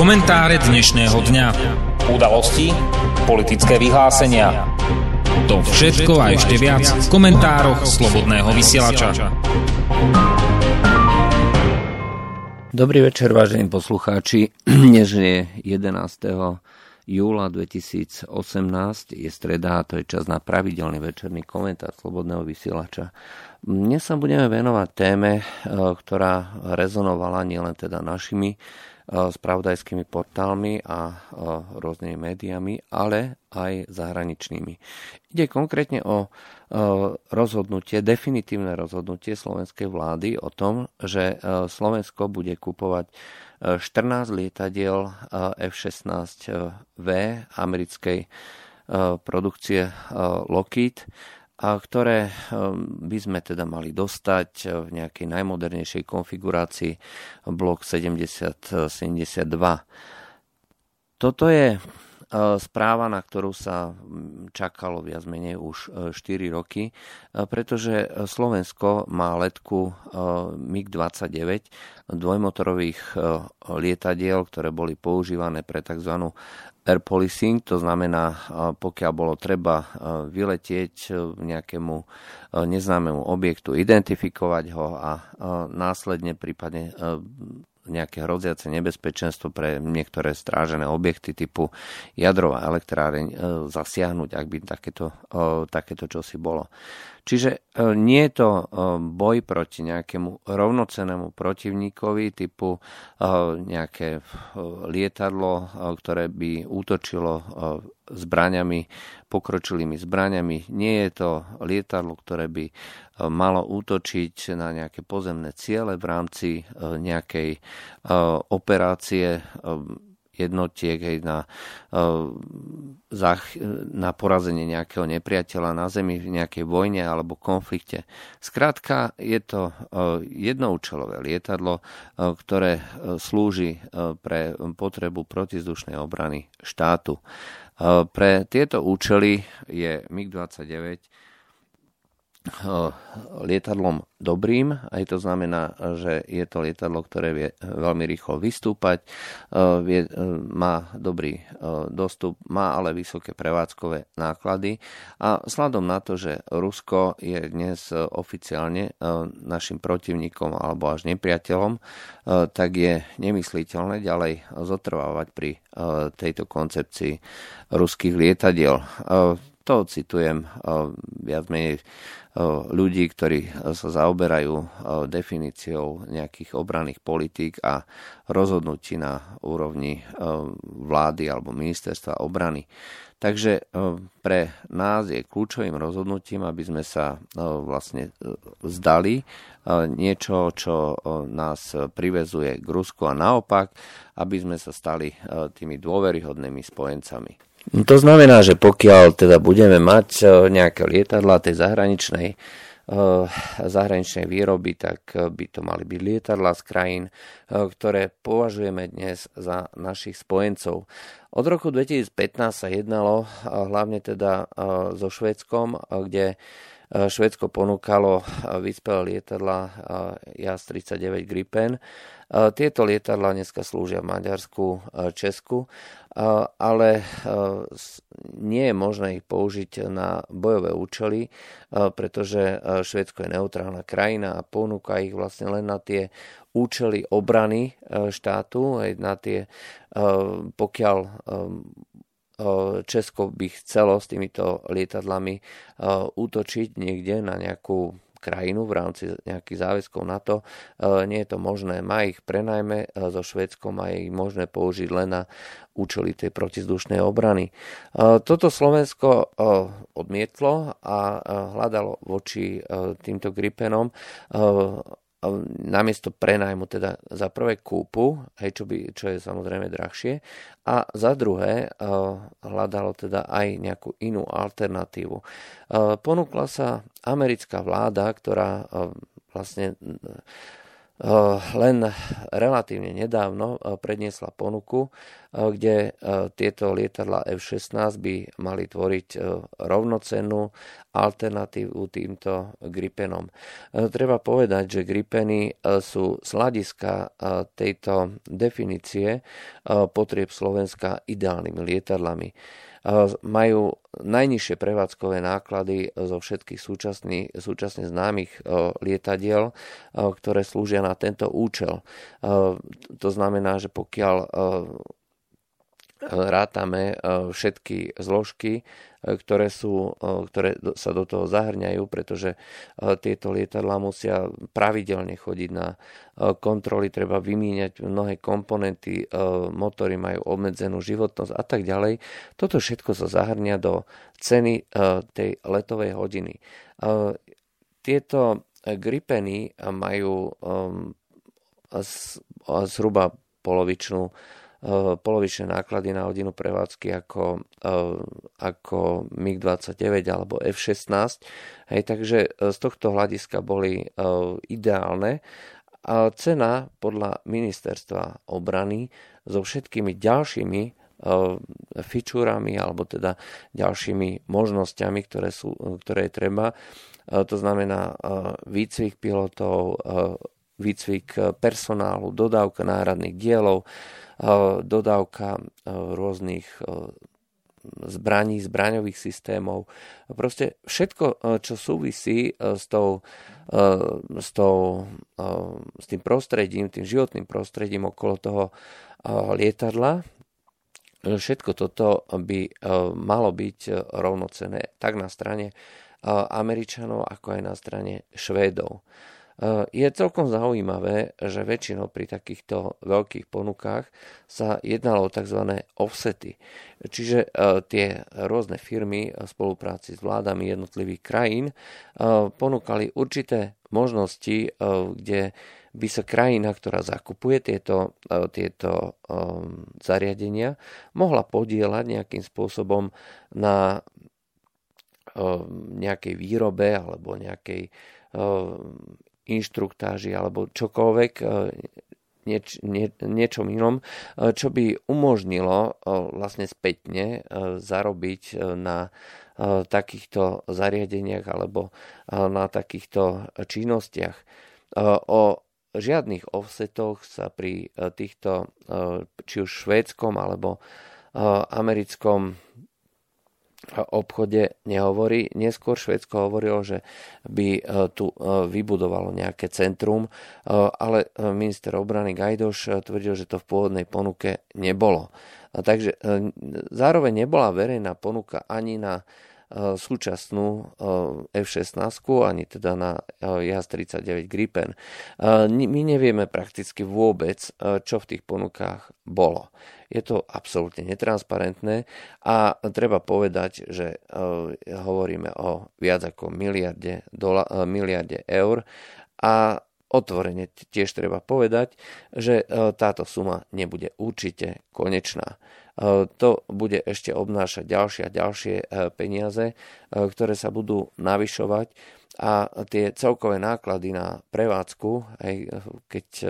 Komentáre dnešného dňa. Udalosti, politické vyhlásenia. To všetko a ešte viac v komentároch Slobodného vysielača. Dobrý večer, vážení poslucháči. Dnes je 11 júla 2018, je streda a to je čas na pravidelný večerný komentár Slobodného vysielača. Dnes sa budeme venovať téme, e, ktorá rezonovala nielen teda našimi spravodajskými portálmi a e, rôznymi médiami, ale aj zahraničnými. Ide konkrétne o rozhodnutie, definitívne rozhodnutie slovenskej vlády o tom, že Slovensko bude kupovať 14 lietadiel F-16V americkej produkcie Lockheed ktoré ehm, by sme teda mali dostať eh, v nejakej najmodernejšej konfigurácii blok 7072. Toto je eh, správa, na ktorú sa mm, čakalo viac menej už 4 eh, roky, pretože Slovensko má letku MiG-29 dvojmotorových lietadiel, ktoré boli používané pre tzv air policing, to znamená, pokiaľ bolo treba vyletieť nejakému neznámemu objektu, identifikovať ho a následne prípadne nejaké hroziace nebezpečenstvo pre niektoré strážené objekty typu jadrová elektráreň zasiahnuť, ak by takéto, takéto čosi bolo. Čiže e, nie je to e, boj proti nejakému rovnocenému protivníkovi typu e, nejaké lietadlo, ktoré by útočilo zbraňami, pokročilými zbraňami. Nie je to lietadlo, ktoré by malo útočiť na nejaké pozemné ciele v rámci nejakej operácie jednotiek hej, na, eh, na porazenie nejakého nepriateľa na zemi v nejakej vojne alebo konflikte. Skrátka, je to eh, jednoučelové lietadlo, eh, ktoré slúži pre potrebu protizdušnej obrany štátu. Pre tieto účely je MiG-29 lietadlom dobrým, aj to znamená, že je to lietadlo, ktoré vie veľmi rýchlo vystúpať, vie, má dobrý dostup, má ale vysoké prevádzkové náklady a sladom na to, že Rusko je dnes oficiálne našim protivníkom alebo až nepriateľom, tak je nemysliteľné ďalej zotrvávať pri tejto koncepcii ruských lietadiel. To citujem viac menej ľudí, ktorí sa zaoberajú definíciou nejakých obranných politík a rozhodnutí na úrovni vlády alebo ministerstva obrany. Takže pre nás je kľúčovým rozhodnutím, aby sme sa vlastne zdali niečo, čo nás privezuje k Rusku a naopak, aby sme sa stali tými dôveryhodnými spojencami. To znamená, že pokiaľ teda budeme mať e, nejaké lietadla tej zahraničnej, e, zahraničnej výroby, tak e, by to mali byť lietadla z krajín, ktoré považujeme dnes za našich spojencov. Od roku 2015 sa jednalo hlavne teda so Švedskom, kde Švedsko ponúkalo vyspelé lietadla JAS-39 Gripen. Tieto lietadla dneska slúžia v Maďarsku, Česku ale nie je možné ich použiť na bojové účely, pretože Švedsko je neutrálna krajina a ponúka ich vlastne len na tie účely obrany štátu, aj na tie, pokiaľ Česko by chcelo s týmito lietadlami útočiť niekde na nejakú krajinu v rámci nejakých záväzkov NATO. E, nie je to možné. Má ich prenajme e, so Švedskom a je ich možné použiť len na účely tej protizdušnej obrany. E, toto Slovensko odmietlo a hľadalo voči týmto Gripenom namiesto prenajmu teda za prvé kúpu, hej, čo, by, čo je samozrejme drahšie, a za druhé hľadalo teda aj nejakú inú alternatívu. Ponúkla sa americká vláda, ktorá vlastne len relatívne nedávno predniesla ponuku, kde tieto lietadla F-16 by mali tvoriť rovnocennú alternatívu týmto Gripenom. Treba povedať, že Gripeny sú z hľadiska tejto definície potrieb Slovenska ideálnymi lietadlami majú najnižšie prevádzkové náklady zo všetkých súčasne známych lietadiel, ktoré slúžia na tento účel. To znamená, že pokiaľ rátame všetky zložky, ktoré, sú, ktoré sa do toho zahrňajú, pretože tieto lietadlá musia pravidelne chodiť na kontroly, treba vymíňať mnohé komponenty, motory majú obmedzenú životnosť a tak ďalej. Toto všetko sa zahrňa do ceny tej letovej hodiny. Tieto gripeny majú zhruba polovičnú polovičné náklady na hodinu prevádzky ako, eh, ako MiG-29 alebo F-16. Hej, takže eh, z tohto hľadiska boli ideálne. A cena podľa ministerstva obrany so všetkými ďalšími fičúrami alebo teda ďalšími možnosťami, ktoré, sú, ktoré je treba. To znamená výcvik pilotov, výcvik personálu, dodávka náhradných dielov, dodávka rôznych zbraní, zbraňových systémov. Proste všetko, čo súvisí s, tou, s, tou, s tým prostredím, tým životným prostredím okolo toho lietadla, všetko toto by malo byť rovnocené tak na strane Američanov, ako aj na strane Švédov. Eh, je celkom zaujímavé, že väčšinou pri takýchto veľkých ponukách sa jednalo o tzv. offsety. Čiže eh, tie rôzne firmy v spolupráci s vládami jednotlivých krajín eh, ponúkali určité možnosti, kde by sa krajina, ktorá zakupuje tieto, tieto zariadenia, mohla podielať nejakým spôsobom na nejakej výrobe alebo nejakej inštruktáži alebo čokoľvek, e, nieč, nie, niečom inom, e, čo by umožnilo e, vlastne spätne zarobiť na takýchto zariadeniach alebo na takýchto činnostiach. O žiadnych offsetoch sa pri týchto či už švédskom alebo americkom obchode nehovorí. Neskôr Švedsko hovorilo, že by e, tu e, vybudovalo nejaké centrum, e, ale minister obrany Gajdoš tvrdil, že to v pôvodnej ponuke nebolo. Takže zároveň nebola verejná ponuka ani na súčasnú F-16, ani teda na JAS-39 Gripen. My nevieme prakticky vôbec, čo v tých ponukách bolo. Je to absolútne netransparentné a treba povedať, že hovoríme o viac ako miliarde, dola, miliarde eur a otvorene tiež treba povedať, že táto suma nebude určite konečná. To bude ešte obnášať ďalšie a ďalšie e, peniaze, e, ktoré sa budú navyšovať. A tie celkové náklady na prevádzku, keď e,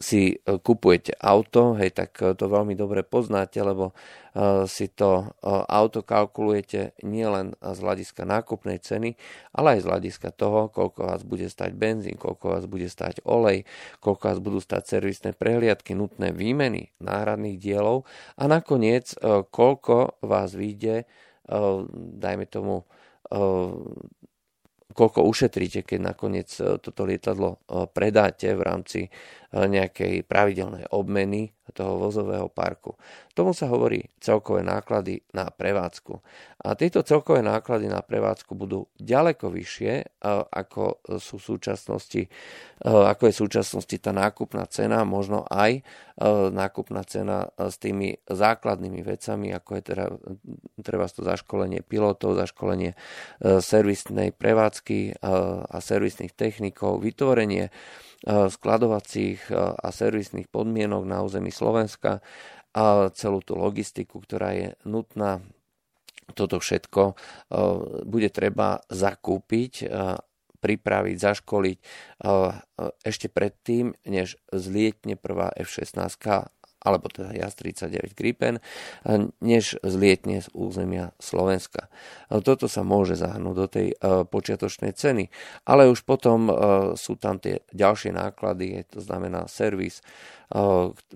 si e, kupujete auto, hej, tak e, to veľmi dobre poznáte, lebo e, si to auto kalkulujete nielen z hľadiska nákupnej ceny, ale aj z hľadiska toho, koľko vás bude stať benzín, koľko vás bude stať olej, koľko vás budú stať servisné prehliadky, nutné výmeny náhradných dielov a nakoniec, koľko vás vyjde, dajme tomu, koľko ušetríte, keď nakoniec toto lietadlo predáte v rámci nejakej pravidelnej obmeny toho vozového parku. Tomu sa hovorí celkové náklady na prevádzku. A tieto celkové náklady na prevádzku budú ďaleko vyššie, ako, sú v súčasnosti, ako je v súčasnosti tá nákupná cena, možno aj nákupná cena s tými základnými vecami, ako je teda, treba to zaškolenie pilotov, zaškolenie servisnej prevádzky a servisných technikov, vytvorenie skladovacích a servisných podmienok na území Slovenska a celú tú logistiku, ktorá je nutná. Toto všetko bude treba zakúpiť pripraviť, zaškoliť ešte predtým, než zlietne prvá F-16 alebo teda JAS-39 Gripen, než zlietne z územia Slovenska. Toto sa môže zahrnúť do tej počiatočnej ceny, ale už potom sú tam tie ďalšie náklady, to znamená servis,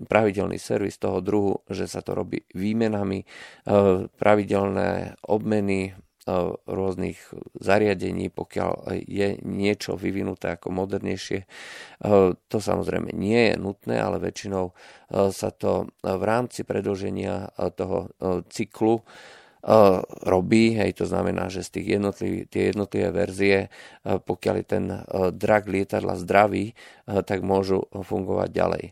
pravidelný servis toho druhu, že sa to robí výmenami, pravidelné obmeny, rôznych zariadení, pokiaľ je niečo vyvinuté ako modernejšie. To samozrejme nie je nutné, ale väčšinou sa to v rámci predlženia toho cyklu robí, hej, to znamená, že z tých jednotliv, tie jednotlivé verzie, pokiaľ je ten drak lietadla zdravý, tak môžu fungovať ďalej.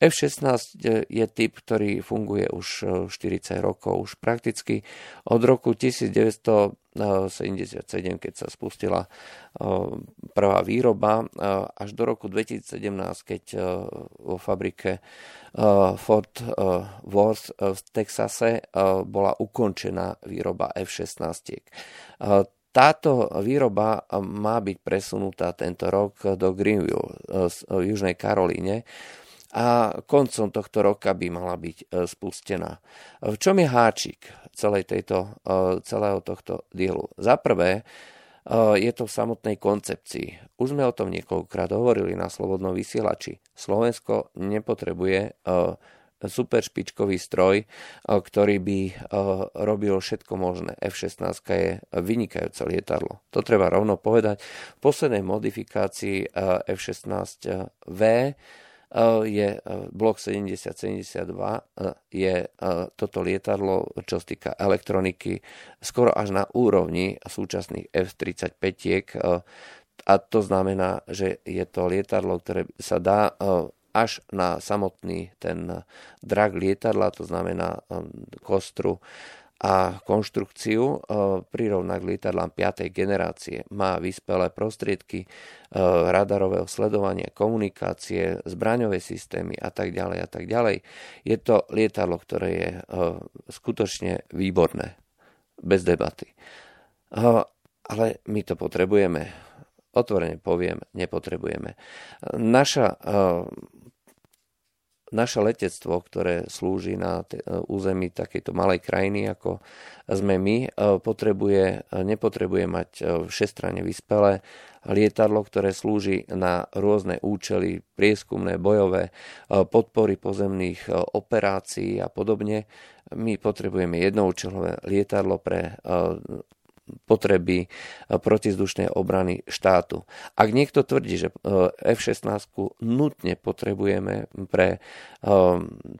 F-16 je typ, ktorý funguje už 40 rokov, už prakticky od roku 1977, keď sa spustila prvá výroba, až do roku 2017, keď vo fabrike Fort Worth v Texase bola ukončená výroba F-16. Táto výroba má byť presunutá tento rok do Greenville v Južnej Karolíne a koncom tohto roka by mala byť e, spustená. V čom je háčik celej tejto, e, celého tohto dielu? Za prvé, e, je to v samotnej koncepcii. Už sme o tom niekoľkokrát hovorili na Slobodnom vysielači. Slovensko nepotrebuje super špičkový stroj, ktorý by robil všetko možné. F-16 je vynikajúce lietadlo. To treba rovno povedať. V poslednej modifikácii F-16V je blok 7072 je toto lietadlo, čo sa týka elektroniky, skoro až na úrovni súčasných F-35 a to znamená, že je to lietadlo, ktoré sa dá až na samotný ten drak lietadla, to znamená kostru a konštrukciu e, prirovnať k lietadlám 5. generácie. Má vyspelé prostriedky e, radarového sledovania, komunikácie, zbraňové systémy a tak ďalej a tak ďalej. Je to lietadlo, ktoré je e, skutočne výborné, bez debaty. Ale my to potrebujeme. Otvorene poviem, nepotrebujeme. Naša naše letectvo, ktoré slúži na e, území takejto malej krajiny, ako sme my, e, potrebuje, e, nepotrebuje mať všestranne vyspelé lietadlo, ktoré slúži na rôzne účely, prieskumné, bojové, podpory pozemných operácií a podobne. My potrebujeme jednoučelové lietadlo pre potreby eh, protizdušnej obrany štátu. Ak niekto tvrdí, že eh, F-16 nutne potrebujeme pre eh,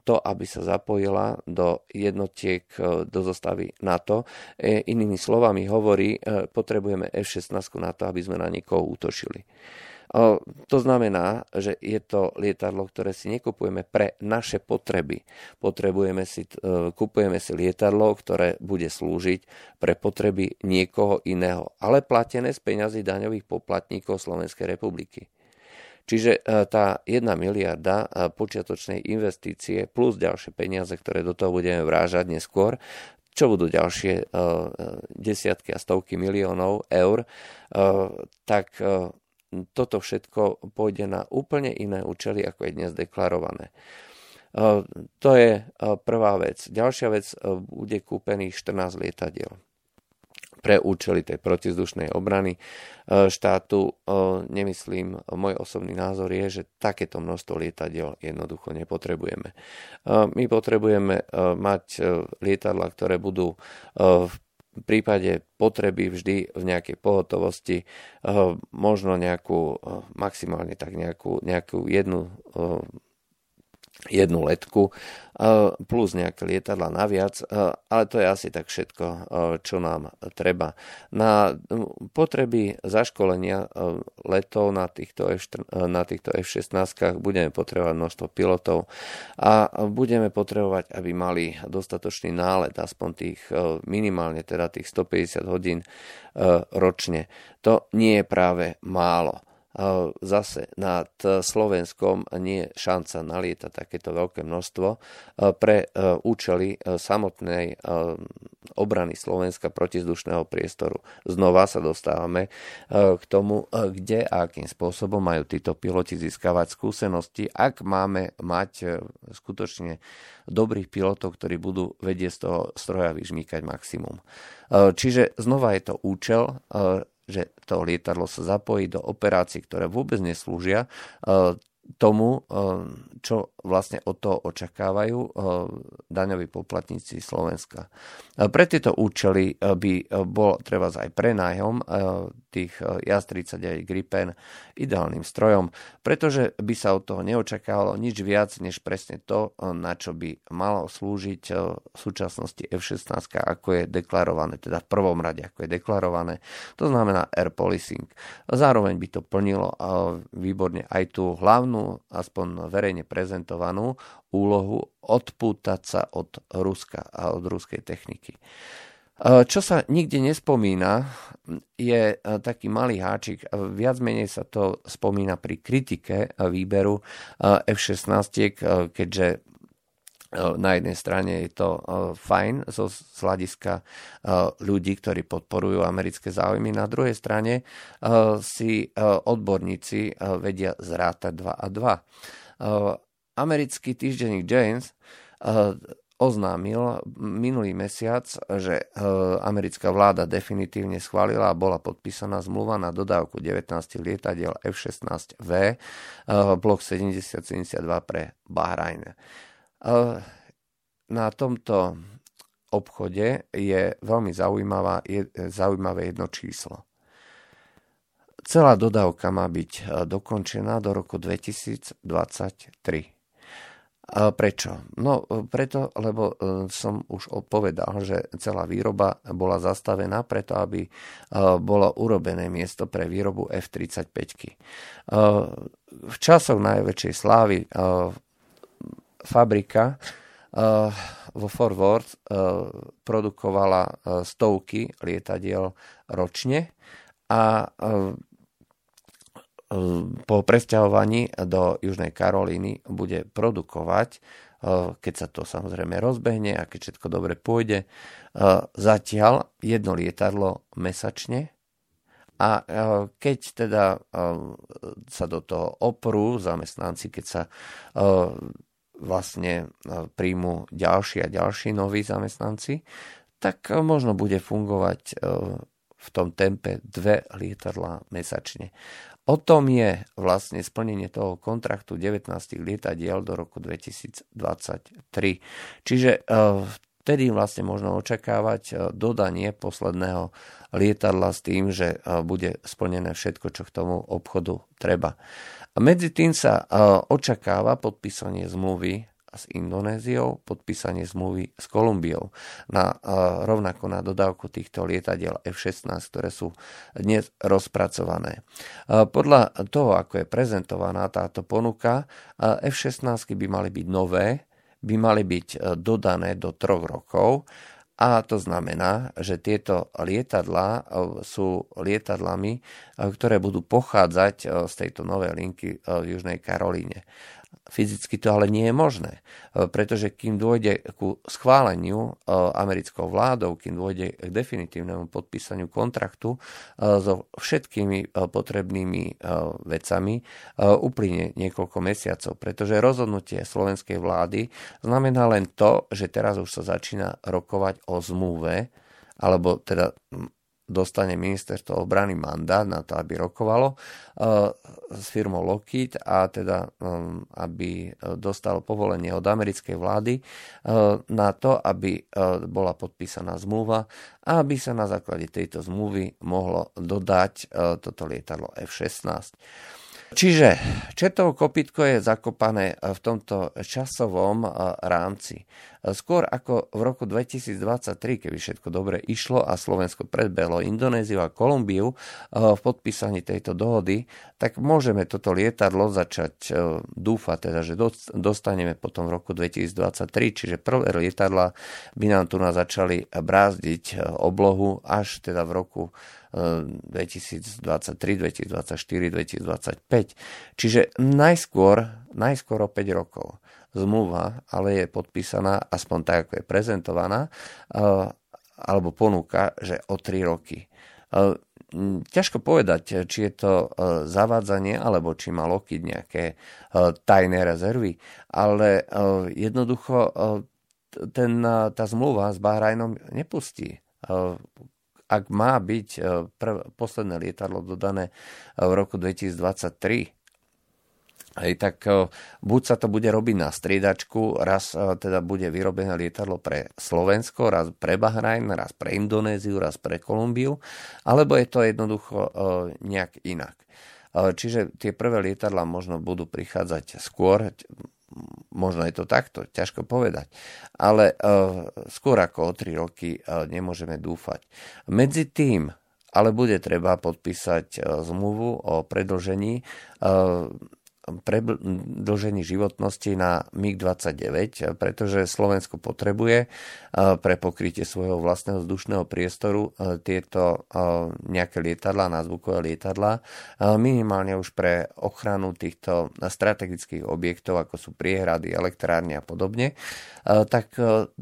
to, aby sa zapojila do jednotiek do zostavy NATO, inými slovami hovorí, potrebujeme F-16 na to, aby sme na niekoho útočili. To znamená, že je to lietadlo, ktoré si nekupujeme pre naše potreby. Potrebujeme si, e, kupujeme si lietadlo, ktoré bude slúžiť pre potreby niekoho iného, ale platené z peňazí daňových poplatníkov Slovenskej republiky. Čiže e, tá 1 miliarda e, počiatočnej investície plus ďalšie peniaze, ktoré do toho budeme vrážať neskôr, čo budú ďalšie desiatky a stovky miliónov eur, tak toto všetko pôjde na úplne iné účely, ako je dnes deklarované. To je prvá vec. Ďalšia vec, bude kúpených 14 lietadiel pre účely tej protizdušnej obrany štátu. Nemyslím, môj osobný názor je, že takéto množstvo lietadiel jednoducho nepotrebujeme. My potrebujeme mať lietadla, ktoré budú v prípade potreby vždy v nejakej pohotovosti eh, možno nejakú, eh, maximálne tak nejakú, nejakú jednu eh, jednu letku plus nejaké lietadla naviac, ale to je asi tak všetko, čo nám treba. Na potreby zaškolenia letov na týchto, F, na týchto F-16 budeme potrebovať množstvo pilotov a budeme potrebovať, aby mali dostatočný nálet, aspoň tých minimálne teda tých 150 hodín ročne. To nie je práve málo zase nad Slovenskom nie je šanca nalietať takéto veľké množstvo pre účely samotnej obrany Slovenska protizdušného priestoru. Znova sa dostávame k tomu, kde a akým spôsobom majú títo piloti získavať skúsenosti, ak máme mať skutočne dobrých pilotov, ktorí budú vedieť z toho stroja vyžmýkať maximum. Čiže znova je to účel že to lietadlo sa zapojí do operácií, ktoré vôbec neslúžia e, tomu, e, čo vlastne od toho očakávajú e, daňoví poplatníci Slovenska. Pre tieto účely by bol treba aj prenájom tých JAS-39 Gripen ideálnym strojom, pretože by sa od toho neočakávalo nič viac, než presne to, na čo by malo slúžiť v súčasnosti F-16, ako je deklarované, teda v prvom rade, ako je deklarované. To znamená air policing. Zároveň by to plnilo výborne aj tú hlavnú, aspoň verejne prezentovanú úlohu odpútať sa od Ruska a od ruskej techniky. Čo sa nikde nespomína, je taký malý háčik. Viac menej sa to spomína pri kritike výberu F-16, keďže na jednej strane je to fajn zo z hľadiska ľudí, ktorí podporujú americké záujmy. Na druhej strane si odborníci vedia zrátať 2 a 2. Americký týždenník James oznámil minulý mesiac, že e, americká vláda definitívne schválila a bola podpísaná zmluva na dodávku 19 lietadiel F-16V e, blok 7072 pre Bahrajn. E, na tomto obchode je veľmi zaujímavá, je, zaujímavé jedno číslo. Celá dodávka má byť dokončená do roku 2023. Prečo? No preto, lebo e, som už povedal, že celá výroba bola zastavená preto, aby e, bolo urobené miesto pre výrobu F-35. E, v časoch najväčšej slávy fabrika vo Fort Worth produkovala stovky lietadiel ročne a po presťahovaní do Južnej Karolíny bude produkovať, keď sa to samozrejme rozbehne a keď všetko dobre pôjde, zatiaľ jedno lietadlo mesačne. A keď teda sa do toho oprú zamestnanci, keď sa vlastne príjmu ďalší a ďalší noví zamestnanci, tak možno bude fungovať v tom tempe dve lietadlá mesačne. O tom je vlastne splnenie toho kontraktu 19 lietadiel do roku 2023. Čiže vtedy vlastne možno očakávať dodanie posledného lietadla s tým, že bude splnené všetko, čo k tomu obchodu treba. A medzi tým sa očakáva podpísanie zmluvy s Indonéziou, podpísanie zmluvy s Kolumbiou na, rovnako na dodávku týchto lietadiel F-16, ktoré sú dnes rozpracované. Podľa toho, ako je prezentovaná táto ponuka, F-16 by mali byť nové, by mali byť e, dodané do troch rokov a to znamená, že tieto lietadlá e, sú lietadlami, e, ktoré budú pochádzať z tejto novej linky v Južnej Karolíne. Fyzicky to ale nie je možné, e, pretože kým dôjde ku schváleniu e, americkou vládou, kým dôjde k definitívnemu podpísaniu kontraktu e, so všetkými potrebnými vecami, uplyne niekoľko mesiacov, pretože rozhodnutie slovenskej vlády znamená len to, že teraz už sa začína rokovať o zmluve, alebo teda dostane ministerstvo obrany mandát na to, aby rokovalo uh, s firmou Lockheed a teda um, aby dostalo povolenie od americkej vlády na to, aby bola podpísaná zmluva a aby sa na základe tejto zmluvy mohlo dodať toto lietadlo F-16. Čiže čertovo kopitko je zakopané v tomto časovom rámci. Skôr ako v roku 2023, keby všetko dobre išlo a Slovensko predbehlo Indonéziu a Kolumbiu v podpísaní tejto dohody, tak môžeme toto lietadlo začať dúfať, teda, že dostaneme potom v roku 2023, čiže prvé lietadla by nám tu nás začali brázdiť oblohu až teda v roku 2023, 2024, 2025. Čiže najskôr, najskôr o 5 rokov. Zmluva ale je podpísaná, aspoň tak, ako je prezentovaná, alebo ponúka, že o 3 roky. Ťažko povedať, či je to zavádzanie, alebo či má Lockheed nejaké tajné rezervy, ale jednoducho ten, tá zmluva s Bahrajnom nepustí ak má byť prv, posledné lietadlo dodané v roku 2023, Hej, tak buď sa to bude robiť na striedačku, raz teda bude vyrobené lietadlo pre Slovensko, raz pre Bahrajn, raz pre Indonéziu, raz pre Kolumbiu, alebo je to jednoducho nejak inak. Čiže tie prvé lietadla možno budú prichádzať skôr, možno je to takto, ťažko povedať, ale skôr ako o 3 roky nemôžeme dúfať. Medzi tým ale bude treba podpísať zmluvu o predlžení predlžení životnosti na MiG-29, pretože Slovensko potrebuje e, pre pokrytie svojho vlastného vzdušného priestoru e, tieto e, nejaké lietadla, názvukové lietadla, minimálne už pre ochranu týchto strategických objektov, ako sú priehrady, elektrárne a podobne, tak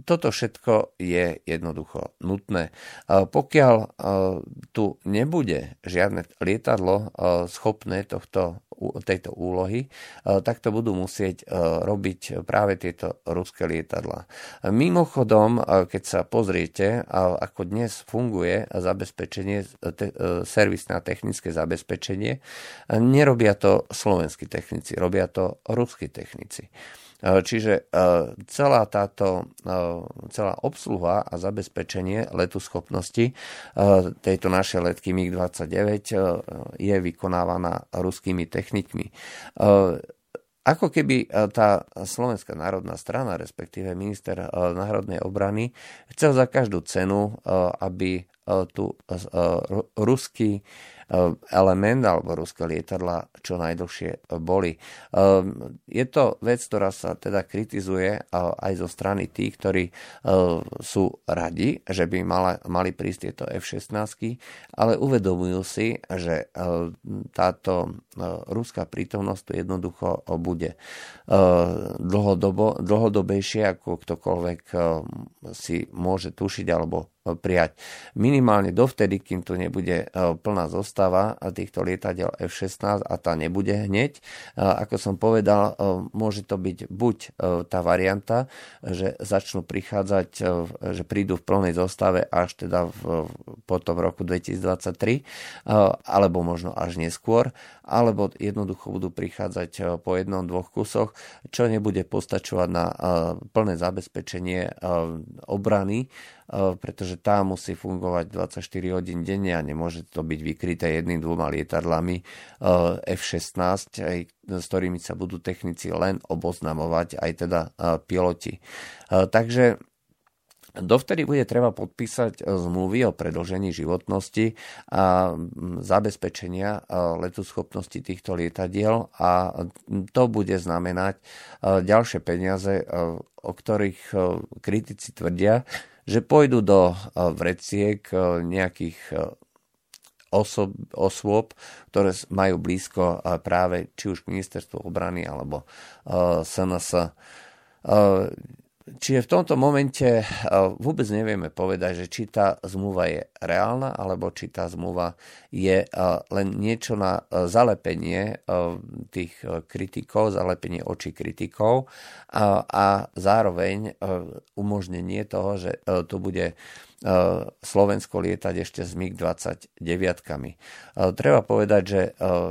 toto všetko je jednoducho nutné. Pokiaľ tu nebude žiadne lietadlo schopné tohto tejto úlohy, e, tak to budú musieť e, robiť práve tieto ruské lietadla. Mimochodom, e, keď sa pozriete, ako dnes funguje zabezpečenie, servisné a technické zabezpečenie, nerobia to slovenskí technici, robia to ruskí technici. E, čiže e, celá táto e, celá obsluha a zabezpečenie letu schopnosti tejto našej letky MiG-29 je vykonávaná ruskými technikmi. Ako keby tá Slovenská národná strana, respektíve minister národnej obrany, chcel za každú cenu, aby tu ruský element alebo ruské lietadla čo najdlhšie boli. Eh, je to vec, ktorá sa teda kritizuje eh, aj zo strany tých, ktorí sú radi, že by mali prísť tieto F-16, ale uvedomujú si, že táto ruská prítomnosť tu jednoducho bude dlhodobo, dlhodobejšie, ako ktokoľvek si môže tušiť alebo prijať minimálne dovtedy, kým tu nebude e, plná zostava týchto lietadiel F-16 a tá nebude hneď. E, ako som povedal, e, môže to byť buď tá varianta, že začnú prichádzať, že prídu v plnej zostave až teda v, potom roku 2023, alebo možno až neskôr, alebo jednoducho budú prichádzať po jednom, dvoch kusoch, čo nebude postačovať na plné zabezpečenie obrany pretože tá musí fungovať 24 hodín denne a nemôže to byť vykryté jedným, dvoma lietadlami e, F-16, s ktorými sa budú technici len oboznamovať, aj teda e, piloti. Takže Dovtedy bude treba podpísať zmluvy o predlžení životnosti a zabezpečenia letuschopnosti týchto lietadiel a to bude znamenať ďalšie peniaze, o ktorých kritici tvrdia, že pôjdu do e, vreciek e, nejakých e, osob, osôb, ktoré majú blízko práve či už k ministerstvu obrany alebo SNS. Čiže v tomto momente eh, vôbec nevieme povedať, že či tá zmluva je reálna, alebo či tá zmluva je eh, len niečo na eh, zalepenie tých kritikov, zalepenie očí kritikov a, zároveň umožnenie toho, že tu bude Slovensko lietať ešte s MiG-29. Treba povedať, že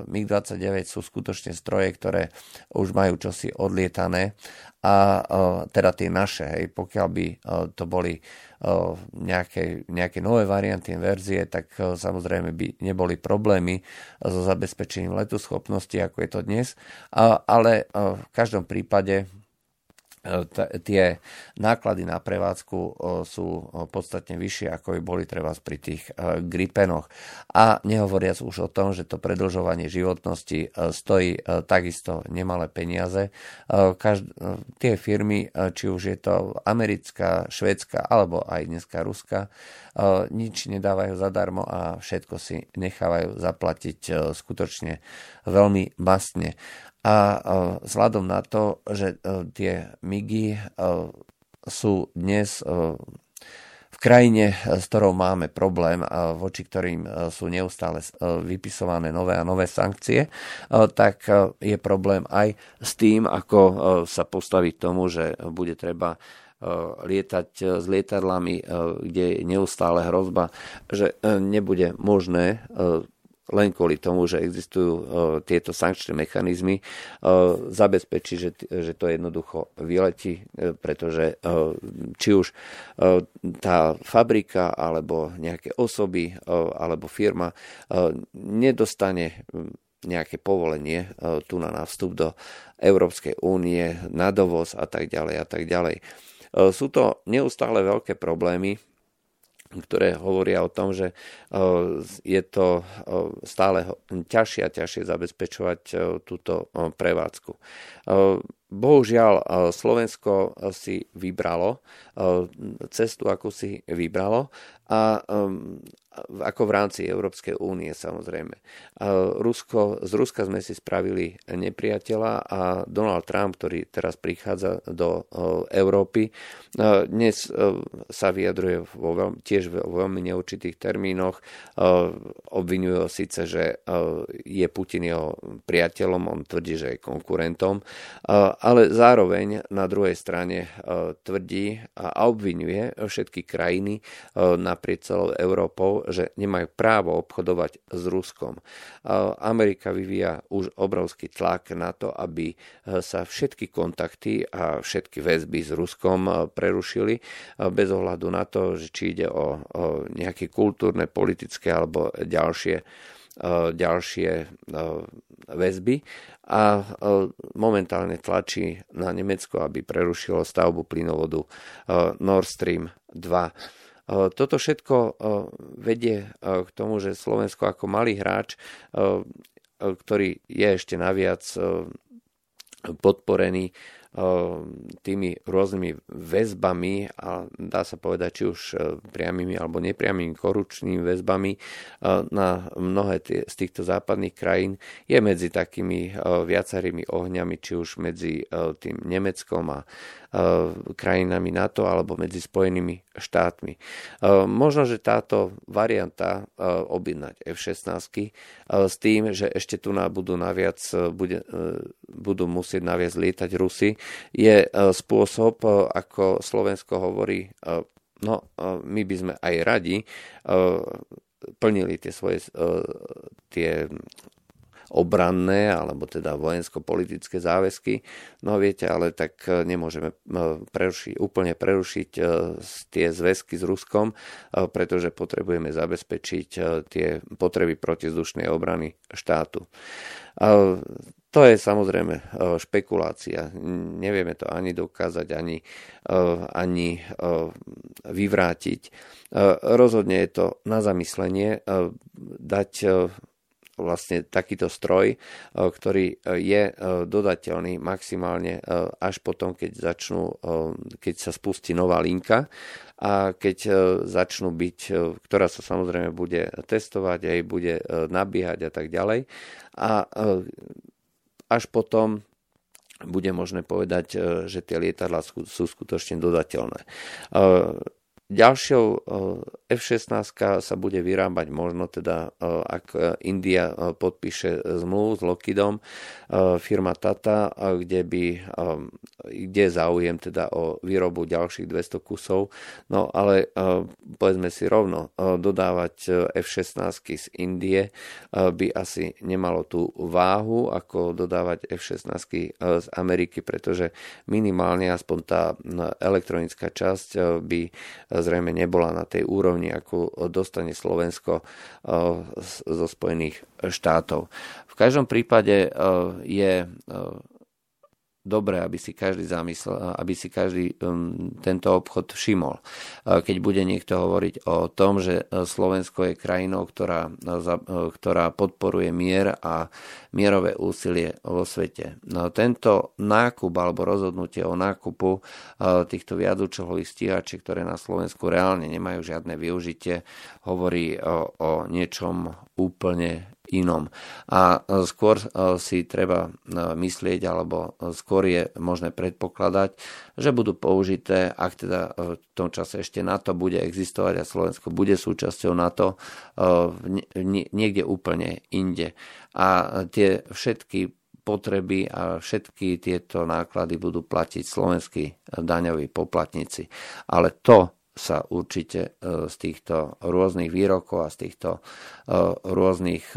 MiG-29 sú skutočne stroje, ktoré už majú čosi odlietané a teda tie naše, hej, pokiaľ by to boli nejaké, nejaké nové varianty, verzie, tak samozrejme by neboli problémy so zabezpečením letu schopnosti, ako je to dnes, ale v každom prípade tie náklady na prevádzku sú podstatne vyššie, ako by boli treba pri tých gripenoch. A nehovoriac už o tom, že to predlžovanie životnosti stojí takisto nemalé peniaze. Každ- tie firmy, či už je to americká, švédska alebo aj dneska ruská, nič nedávajú zadarmo a všetko si nechávajú zaplatiť skutočne veľmi mastne. A e, vzhľadom na to, že e, tie migy e, sú dnes v krajine, s ktorou máme problém, voči ktorým sú neustále vypisované nové a nové sankcie, tak je problém aj s tým, ako sa postaviť tomu, že bude treba lietať s lietadlami, kde je neustále hrozba, že nebude možné len kvôli tomu, že existujú uh, tieto sankčné mechanizmy, uh, zabezpečí, že, že to jednoducho vyletí, uh, pretože či už tá fabrika alebo nejaké osoby alebo firma nedostane nejaké povolenie tu na vstup do Európskej únie, na dovoz a tak ďalej a tak ďalej. Sú to neustále veľké problémy, ktoré hovoria o tom, že je to stále ťažšie a ťažšie zabezpečovať túto prevádzku. Bohužiaľ, Slovensko si vybralo cestu, ako si vybralo a ako v rámci Európskej únie samozrejme. Rusko, z Ruska sme si spravili nepriateľa a Donald Trump, ktorý teraz prichádza do Európy, dnes sa vyjadruje vo veľmi, tiež vo veľmi neurčitých termínoch. Obvinuje ho síce, že je Putin jeho priateľom, on tvrdí, že je konkurentom, ale zároveň na druhej strane tvrdí a obvinuje všetky krajiny naprieč celou Európou, že nemajú právo obchodovať s Ruskom. Amerika vyvíja už obrovský tlak na to, aby e, sa všetky kontakty a všetky väzby s Ruskom e, prerušili e, bez ohľadu na to, či ide o nejaké kultúrne, politické alebo ďalšie ďalšie väzby a momentálne tlačí na Nemecko, aby prerušilo stavbu plynovodu Nord Stream 2. Toto všetko vedie k tomu, že Slovensko ako malý hráč, ktorý je ešte naviac podporený tými rôznymi väzbami a dá sa povedať, či už priamými alebo nepriamými korupčnými väzbami na mnohé z týchto západných krajín je medzi takými viacerými ohňami, či už medzi tým Nemeckom a krajinami NATO alebo medzi Spojenými štátmi. Možno, že táto varianta objednať F-16 s tým, že ešte tu budú naviac bude, budú musieť naviac lietať Rusy, je spôsob, ako Slovensko hovorí, no my by sme aj radi plnili tie svoje tie obranné alebo teda vojensko-politické záväzky. No viete, ale tak e, nemôžeme e, prerušiť, úplne prerušiť e, tie zväzky s Ruskom, pretože potrebujeme zabezpečiť tie potreby protizdušnej obrany štátu. To je samozrejme špekulácia. Nevieme to ani dokázať, ani, ani vyvrátiť. Rozhodne je to na zamyslenie dať vlastne takýto stroj, e, ktorý e, je e, dodateľný maximálne až potom, keď začnú, keď sa spustí nová linka a keď začnú byť, ktorá sa samozrejme bude testovať, aj bude nabíhať a tak ďalej. A až potom bude možné povedať, že tie lietadla sú skutočne dodateľné. Ďalšou eh, F-16 sa bude vyrábať možno teda, eh, ak India eh, podpíše zmluvu s Lockheedom, firma Tata, kde by kde je záujem teda o výrobu ďalších 200 kusov. No ale povedzme si rovno, dodávať F-16 z Indie by asi nemalo tú váhu, ako dodávať F-16 z Ameriky, pretože minimálne aspoň tá elektronická časť by zrejme nebola na tej úrovni, ako dostane Slovensko eh, zo Spojených štátov. V každom prípade eh, je eh, dobré, aby si každý zamyslel, aby si každý um, tento obchod všimol. Keď bude niekto hovoriť o tom, že Slovensko je krajinou, ktorá, ktorá podporuje mier a mierové úsilie vo svete. No, tento nákup alebo rozhodnutie o nákupu týchto viadúčových stíhačiek, ktoré na Slovensku reálne nemajú žiadne využitie, hovorí o, o niečom úplne inom. A skôr e, si treba e, myslieť, alebo skôr je možné predpokladať, že budú použité, ak teda v tom čase ešte NATO bude existovať a Slovensko bude súčasťou NATO, e, niekde úplne inde. A tie všetky potreby a všetky tieto náklady budú platiť slovenskí daňoví poplatníci. Ale to sa určite e, z týchto rôznych výrokov a z týchto e, rôznych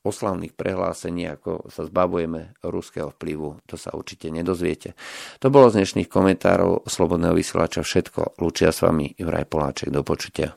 oslavných prehlásení, ako sa zbavujeme ruského vplyvu, to sa určite nedozviete. To bolo z dnešných komentárov Slobodného vysielača všetko. Lučia s vami Juraj Poláček. Do počutia.